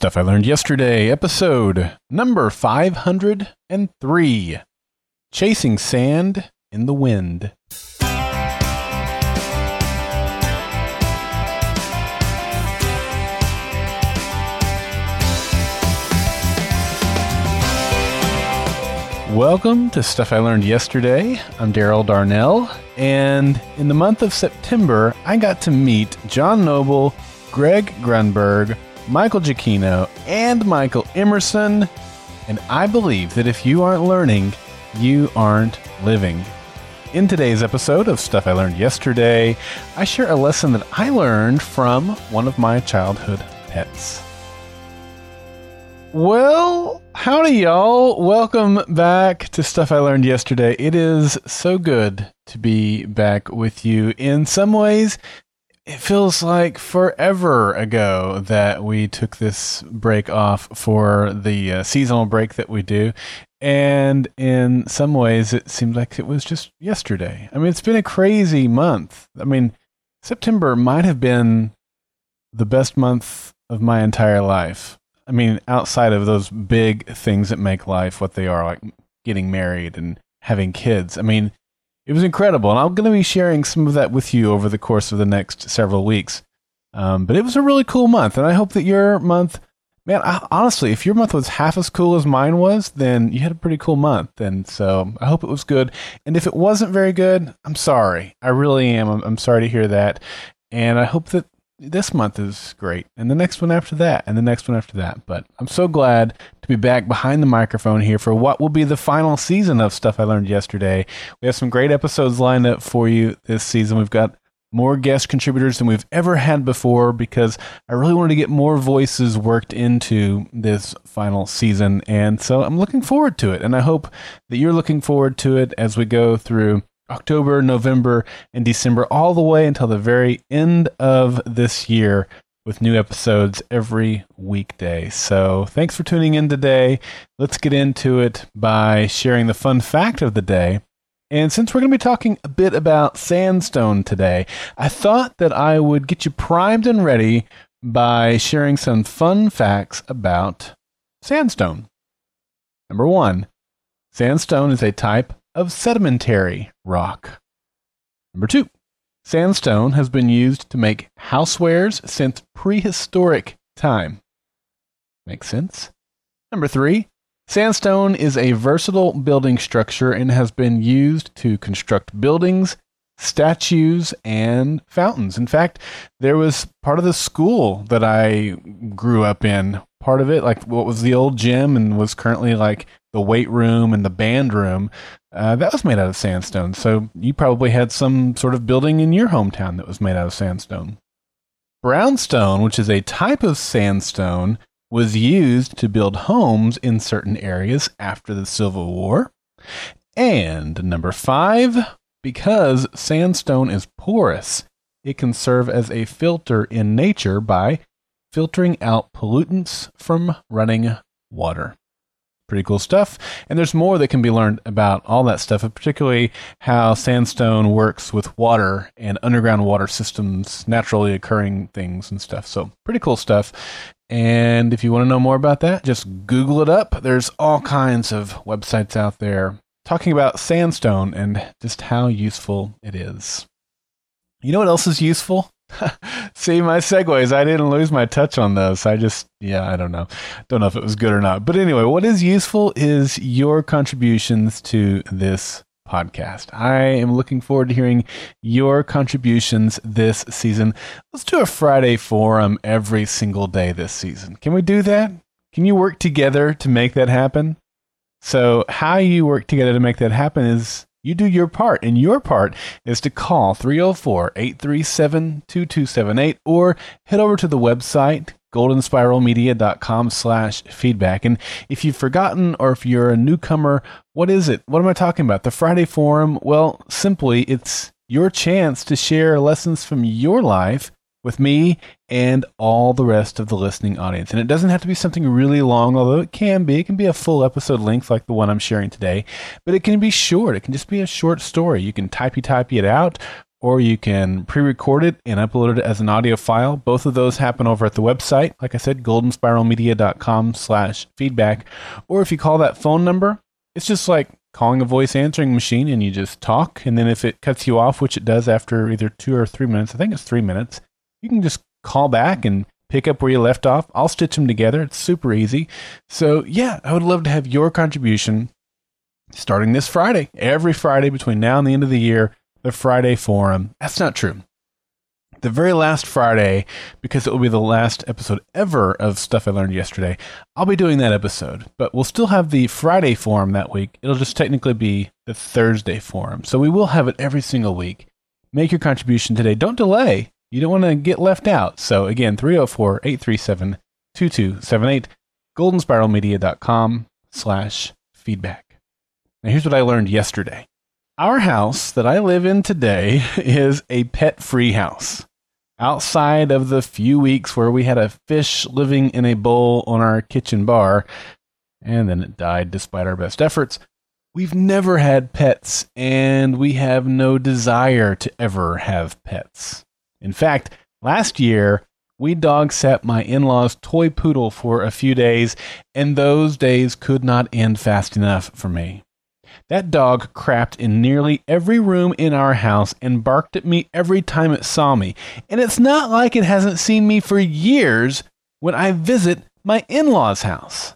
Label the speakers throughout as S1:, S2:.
S1: Stuff I Learned Yesterday, episode number 503 Chasing Sand in the Wind. Welcome to Stuff I Learned Yesterday. I'm Daryl Darnell, and in the month of September, I got to meet John Noble, Greg Grunberg, Michael Giacchino, and Michael Emerson. And I believe that if you aren't learning, you aren't living. In today's episode of Stuff I Learned Yesterday, I share a lesson that I learned from one of my childhood pets. Well, howdy, y'all. Welcome back to Stuff I Learned Yesterday. It is so good to be back with you. In some ways, it feels like forever ago that we took this break off for the uh, seasonal break that we do. And in some ways, it seemed like it was just yesterday. I mean, it's been a crazy month. I mean, September might have been the best month of my entire life. I mean, outside of those big things that make life what they are, like getting married and having kids. I mean, it was incredible. And I'm going to be sharing some of that with you over the course of the next several weeks. Um, but it was a really cool month. And I hope that your month, man, I, honestly, if your month was half as cool as mine was, then you had a pretty cool month. And so I hope it was good. And if it wasn't very good, I'm sorry. I really am. I'm, I'm sorry to hear that. And I hope that this month is great, and the next one after that, and the next one after that. But I'm so glad to be back behind the microphone here for what will be the final season of Stuff I Learned Yesterday. We have some great episodes lined up for you this season. We've got more guest contributors than we've ever had before because I really wanted to get more voices worked into this final season. And so I'm looking forward to it. And I hope that you're looking forward to it as we go through October, November, and December, all the way until the very end of this year with new episodes every weekday. So thanks for tuning in today. Let's get into it by sharing the fun fact of the day. And since we're going to be talking a bit about sandstone today, I thought that I would get you primed and ready by sharing some fun facts about sandstone. Number one, sandstone is a type of sedimentary rock. Number two, sandstone has been used to make housewares since prehistoric time. Makes sense. Number three, sandstone is a versatile building structure and has been used to construct buildings, statues, and fountains. In fact, there was part of the school that I grew up in. Part of it, like what was the old gym and was currently like the weight room and the band room, uh, that was made out of sandstone. So you probably had some sort of building in your hometown that was made out of sandstone. Brownstone, which is a type of sandstone, was used to build homes in certain areas after the Civil War. And number five, because sandstone is porous, it can serve as a filter in nature by filtering out pollutants from running water pretty cool stuff. And there's more that can be learned about all that stuff, particularly how sandstone works with water and underground water systems, naturally occurring things and stuff. So, pretty cool stuff. And if you want to know more about that, just Google it up. There's all kinds of websites out there talking about sandstone and just how useful it is. You know what else is useful? See my segues. I didn't lose my touch on those. I just, yeah, I don't know. Don't know if it was good or not. But anyway, what is useful is your contributions to this podcast. I am looking forward to hearing your contributions this season. Let's do a Friday forum every single day this season. Can we do that? Can you work together to make that happen? So, how you work together to make that happen is you do your part, and your part is to call 304 837 2278 or head over to the website goldenspiralmedia.com slash feedback. And if you've forgotten or if you're a newcomer, what is it? What am I talking about? The Friday Forum? Well, simply, it's your chance to share lessons from your life with me and all the rest of the listening audience. And it doesn't have to be something really long, although it can be. It can be a full episode length like the one I'm sharing today, but it can be short. It can just be a short story. You can typey typey it out, or you can pre-record it and upload it as an audio file. Both of those happen over at the website. Like I said, goldenspiralmedia.com slash feedback. Or if you call that phone number, it's just like calling a voice answering machine and you just talk. And then if it cuts you off, which it does after either two or three minutes, I think it's three minutes, you can just call back and pick up where you left off. I'll stitch them together. It's super easy. So yeah, I would love to have your contribution starting this Friday. Every Friday between now and the end of the year, the Friday forum. That's not true. The very last Friday, because it will be the last episode ever of Stuff I Learned Yesterday, I'll be doing that episode. But we'll still have the Friday forum that week. It'll just technically be the Thursday forum. So we will have it every single week. Make your contribution today. Don't delay. You don't want to get left out. So again, 304 837 2278, goldenspiralmedia.com slash feedback. Now here's what I learned yesterday. Our house that I live in today is a pet free house. Outside of the few weeks where we had a fish living in a bowl on our kitchen bar, and then it died despite our best efforts, we've never had pets, and we have no desire to ever have pets. In fact, last year, we dog sat my in law's toy poodle for a few days, and those days could not end fast enough for me. That dog crapped in nearly every room in our house and barked at me every time it saw me. And it's not like it hasn't seen me for years when I visit my in law's house.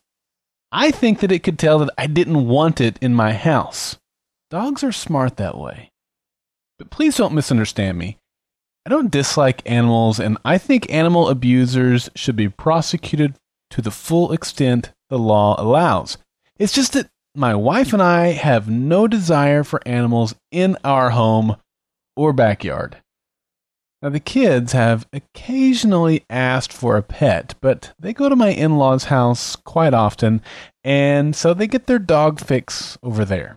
S1: I think that it could tell that I didn't want it in my house. Dogs are smart that way. But please don't misunderstand me. I don't dislike animals, and I think animal abusers should be prosecuted to the full extent the law allows. It's just that my wife and I have no desire for animals in our home or backyard. Now, the kids have occasionally asked for a pet, but they go to my in law's house quite often, and so they get their dog fix over there.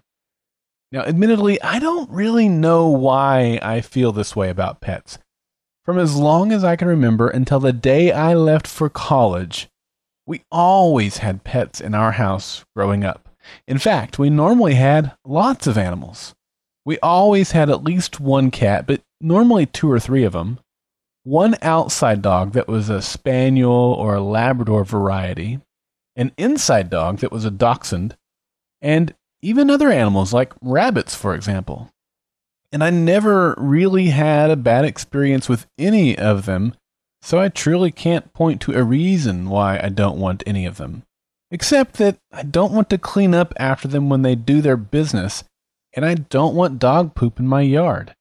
S1: Now, admittedly, I don't really know why I feel this way about pets. From as long as I can remember until the day I left for college, we always had pets in our house growing up. In fact, we normally had lots of animals. We always had at least one cat, but normally two or three of them. One outside dog that was a spaniel or a Labrador variety, an inside dog that was a dachshund, and even other animals like rabbits, for example. And I never really had a bad experience with any of them, so I truly can't point to a reason why I don't want any of them. Except that I don't want to clean up after them when they do their business, and I don't want dog poop in my yard.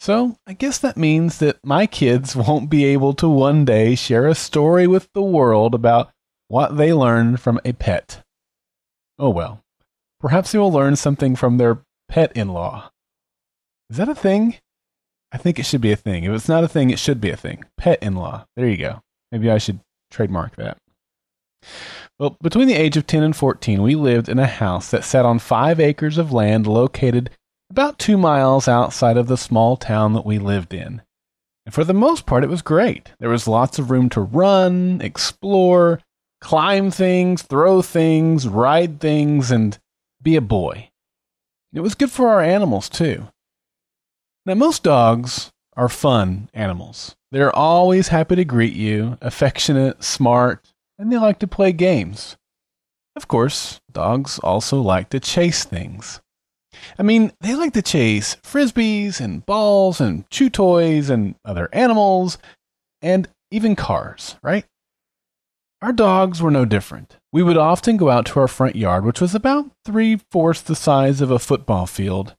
S1: So I guess that means that my kids won't be able to one day share a story with the world about what they learned from a pet. Oh well, perhaps they will learn something from their pet in law. Is that a thing? I think it should be a thing. If it's not a thing, it should be a thing. Pet in law. There you go. Maybe I should trademark that. Well, between the age of 10 and 14, we lived in a house that sat on five acres of land located about two miles outside of the small town that we lived in. And for the most part, it was great. There was lots of room to run, explore, climb things, throw things, ride things, and be a boy. It was good for our animals, too. Now, most dogs are fun animals. They're always happy to greet you, affectionate, smart, and they like to play games. Of course, dogs also like to chase things. I mean, they like to chase frisbees and balls and chew toys and other animals and even cars, right? Our dogs were no different. We would often go out to our front yard, which was about three fourths the size of a football field,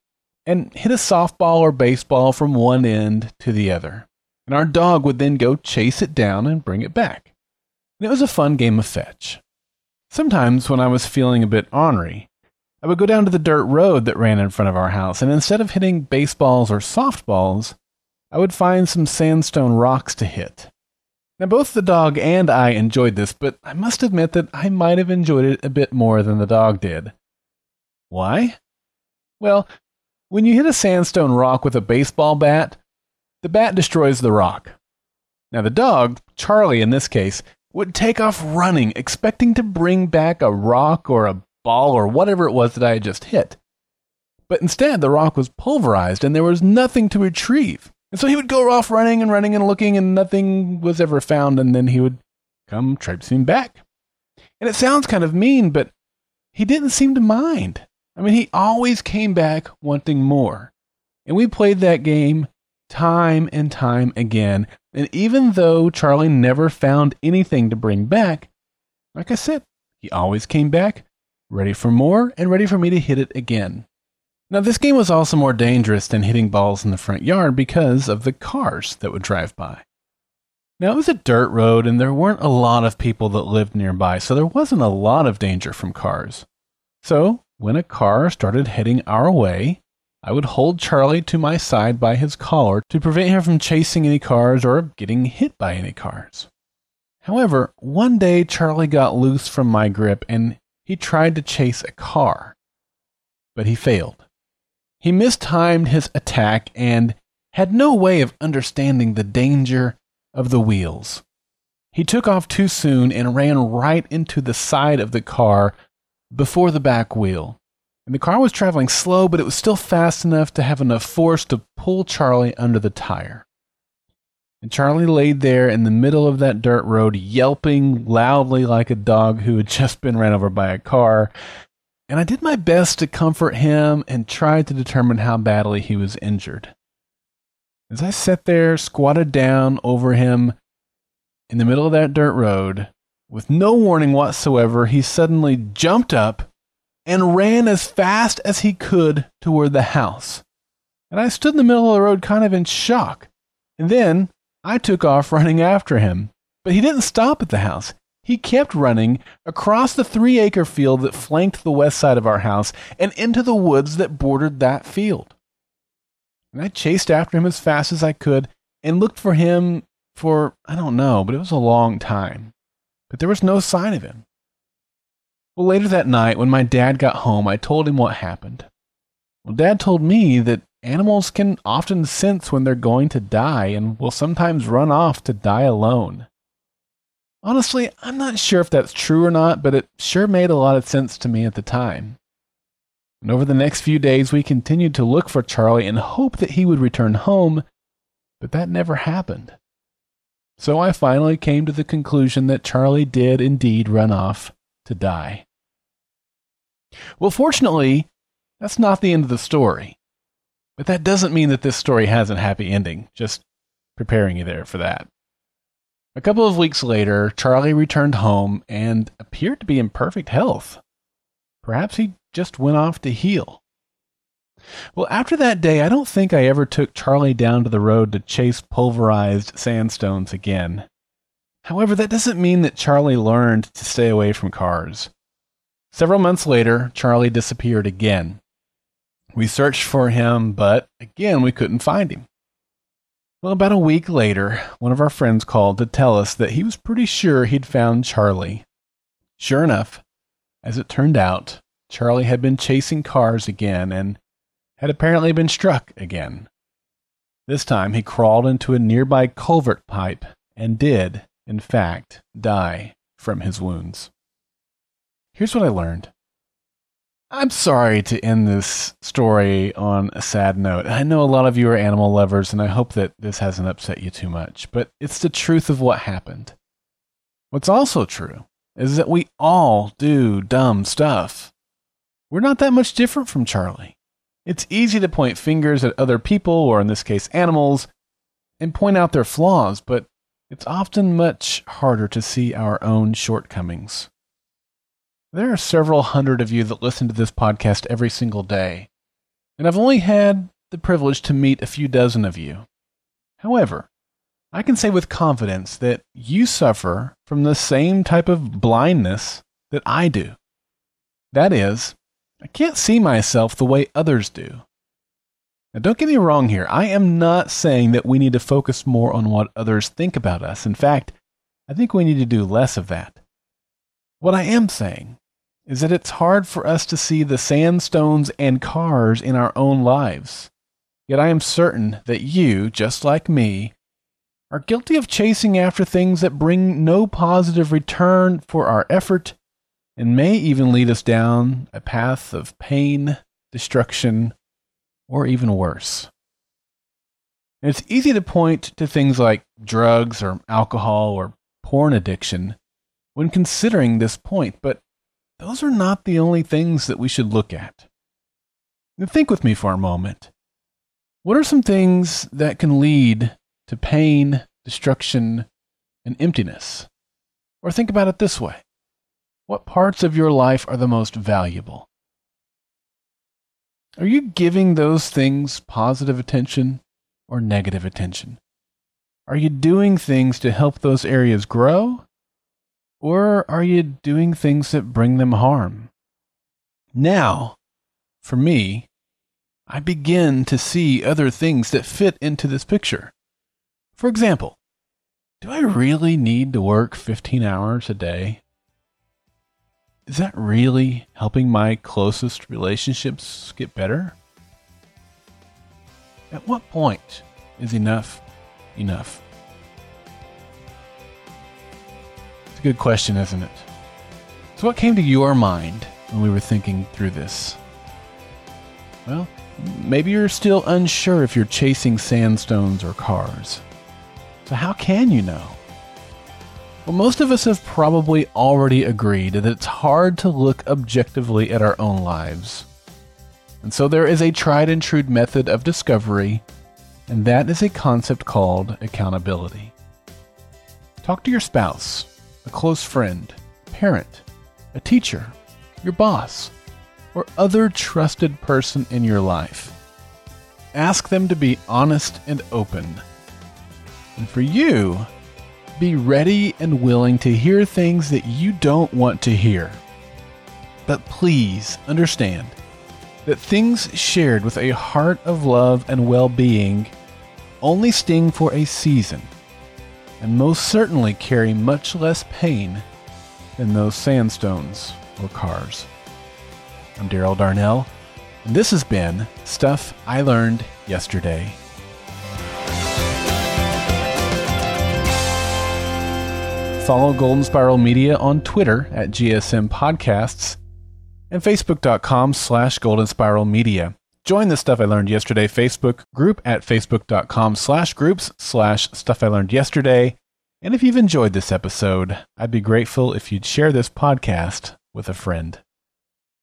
S1: and hit a softball or baseball from one end to the other. And our dog would then go chase it down and bring it back and it was a fun game of fetch. Sometimes, when I was feeling a bit ornery, I would go down to the dirt road that ran in front of our house, and instead of hitting baseballs or softballs, I would find some sandstone rocks to hit. Now, both the dog and I enjoyed this, but I must admit that I might have enjoyed it a bit more than the dog did. Why? Well, when you hit a sandstone rock with a baseball bat, the bat destroys the rock. Now, the dog, Charlie in this case, would take off running, expecting to bring back a rock or a ball or whatever it was that I had just hit. But instead, the rock was pulverized and there was nothing to retrieve. And so he would go off running and running and looking, and nothing was ever found. And then he would come traipsing back. And it sounds kind of mean, but he didn't seem to mind. I mean, he always came back wanting more. And we played that game time and time again. And even though Charlie never found anything to bring back, like I said, he always came back ready for more and ready for me to hit it again. Now, this game was also more dangerous than hitting balls in the front yard because of the cars that would drive by. Now, it was a dirt road and there weren't a lot of people that lived nearby, so there wasn't a lot of danger from cars. So, when a car started heading our way, I would hold Charlie to my side by his collar to prevent him from chasing any cars or getting hit by any cars. However, one day Charlie got loose from my grip and he tried to chase a car, but he failed. He mistimed his attack and had no way of understanding the danger of the wheels. He took off too soon and ran right into the side of the car before the back wheel. And the car was traveling slow, but it was still fast enough to have enough force to pull Charlie under the tire. And Charlie laid there in the middle of that dirt road, yelping loudly like a dog who had just been ran over by a car. And I did my best to comfort him and tried to determine how badly he was injured. As I sat there, squatted down over him in the middle of that dirt road, with no warning whatsoever, he suddenly jumped up and ran as fast as he could toward the house. And I stood in the middle of the road kind of in shock. And then I took off running after him. But he didn't stop at the house. He kept running across the three acre field that flanked the west side of our house and into the woods that bordered that field. And I chased after him as fast as I could and looked for him for, I don't know, but it was a long time. But there was no sign of him. Well, later that night, when my dad got home, I told him what happened. Well, dad told me that animals can often sense when they're going to die and will sometimes run off to die alone. Honestly, I'm not sure if that's true or not, but it sure made a lot of sense to me at the time. And over the next few days, we continued to look for Charlie and hope that he would return home, but that never happened. So I finally came to the conclusion that Charlie did indeed run off to die. Well, fortunately, that's not the end of the story. But that doesn't mean that this story has a happy ending, just preparing you there for that. A couple of weeks later, Charlie returned home and appeared to be in perfect health. Perhaps he just went off to heal. Well, after that day, I don't think I ever took Charlie down to the road to chase pulverized sandstones again. However, that doesn't mean that Charlie learned to stay away from cars. Several months later, Charlie disappeared again. We searched for him, but again, we couldn't find him. Well, about a week later, one of our friends called to tell us that he was pretty sure he'd found Charlie. Sure enough, as it turned out, Charlie had been chasing cars again and had apparently been struck again. This time he crawled into a nearby culvert pipe and did, in fact, die from his wounds. Here's what I learned. I'm sorry to end this story on a sad note. I know a lot of you are animal lovers, and I hope that this hasn't upset you too much, but it's the truth of what happened. What's also true is that we all do dumb stuff. We're not that much different from Charlie. It's easy to point fingers at other people, or in this case, animals, and point out their flaws, but it's often much harder to see our own shortcomings. There are several hundred of you that listen to this podcast every single day, and I've only had the privilege to meet a few dozen of you. However, I can say with confidence that you suffer from the same type of blindness that I do. That is, I can't see myself the way others do. Now, don't get me wrong here. I am not saying that we need to focus more on what others think about us. In fact, I think we need to do less of that. What I am saying is that it's hard for us to see the sandstones and cars in our own lives. Yet I am certain that you, just like me, are guilty of chasing after things that bring no positive return for our effort and may even lead us down a path of pain, destruction, or even worse. And it's easy to point to things like drugs or alcohol or porn addiction when considering this point, but those are not the only things that we should look at. Now think with me for a moment. What are some things that can lead to pain, destruction, and emptiness? Or think about it this way What parts of your life are the most valuable? Are you giving those things positive attention or negative attention? Are you doing things to help those areas grow? Or are you doing things that bring them harm? Now, for me, I begin to see other things that fit into this picture. For example, do I really need to work 15 hours a day? Is that really helping my closest relationships get better? At what point is enough enough? It's a good question, isn't it? So, what came to your mind when we were thinking through this? Well, maybe you're still unsure if you're chasing sandstones or cars. So, how can you know? Well, most of us have probably already agreed that it's hard to look objectively at our own lives. And so there is a tried and true method of discovery, and that is a concept called accountability. Talk to your spouse, a close friend, parent, a teacher, your boss, or other trusted person in your life. Ask them to be honest and open. And for you, be ready and willing to hear things that you don't want to hear. But please understand that things shared with a heart of love and well being only sting for a season, and most certainly carry much less pain than those sandstones or cars. I'm Daryl Darnell, and this has been Stuff I Learned Yesterday. Follow Golden Spiral Media on Twitter at GSM Podcasts and Facebook.com slash Golden Spiral Media. Join the Stuff I Learned Yesterday Facebook group at Facebook.com slash groups slash Stuff I Learned Yesterday. And if you've enjoyed this episode, I'd be grateful if you'd share this podcast with a friend.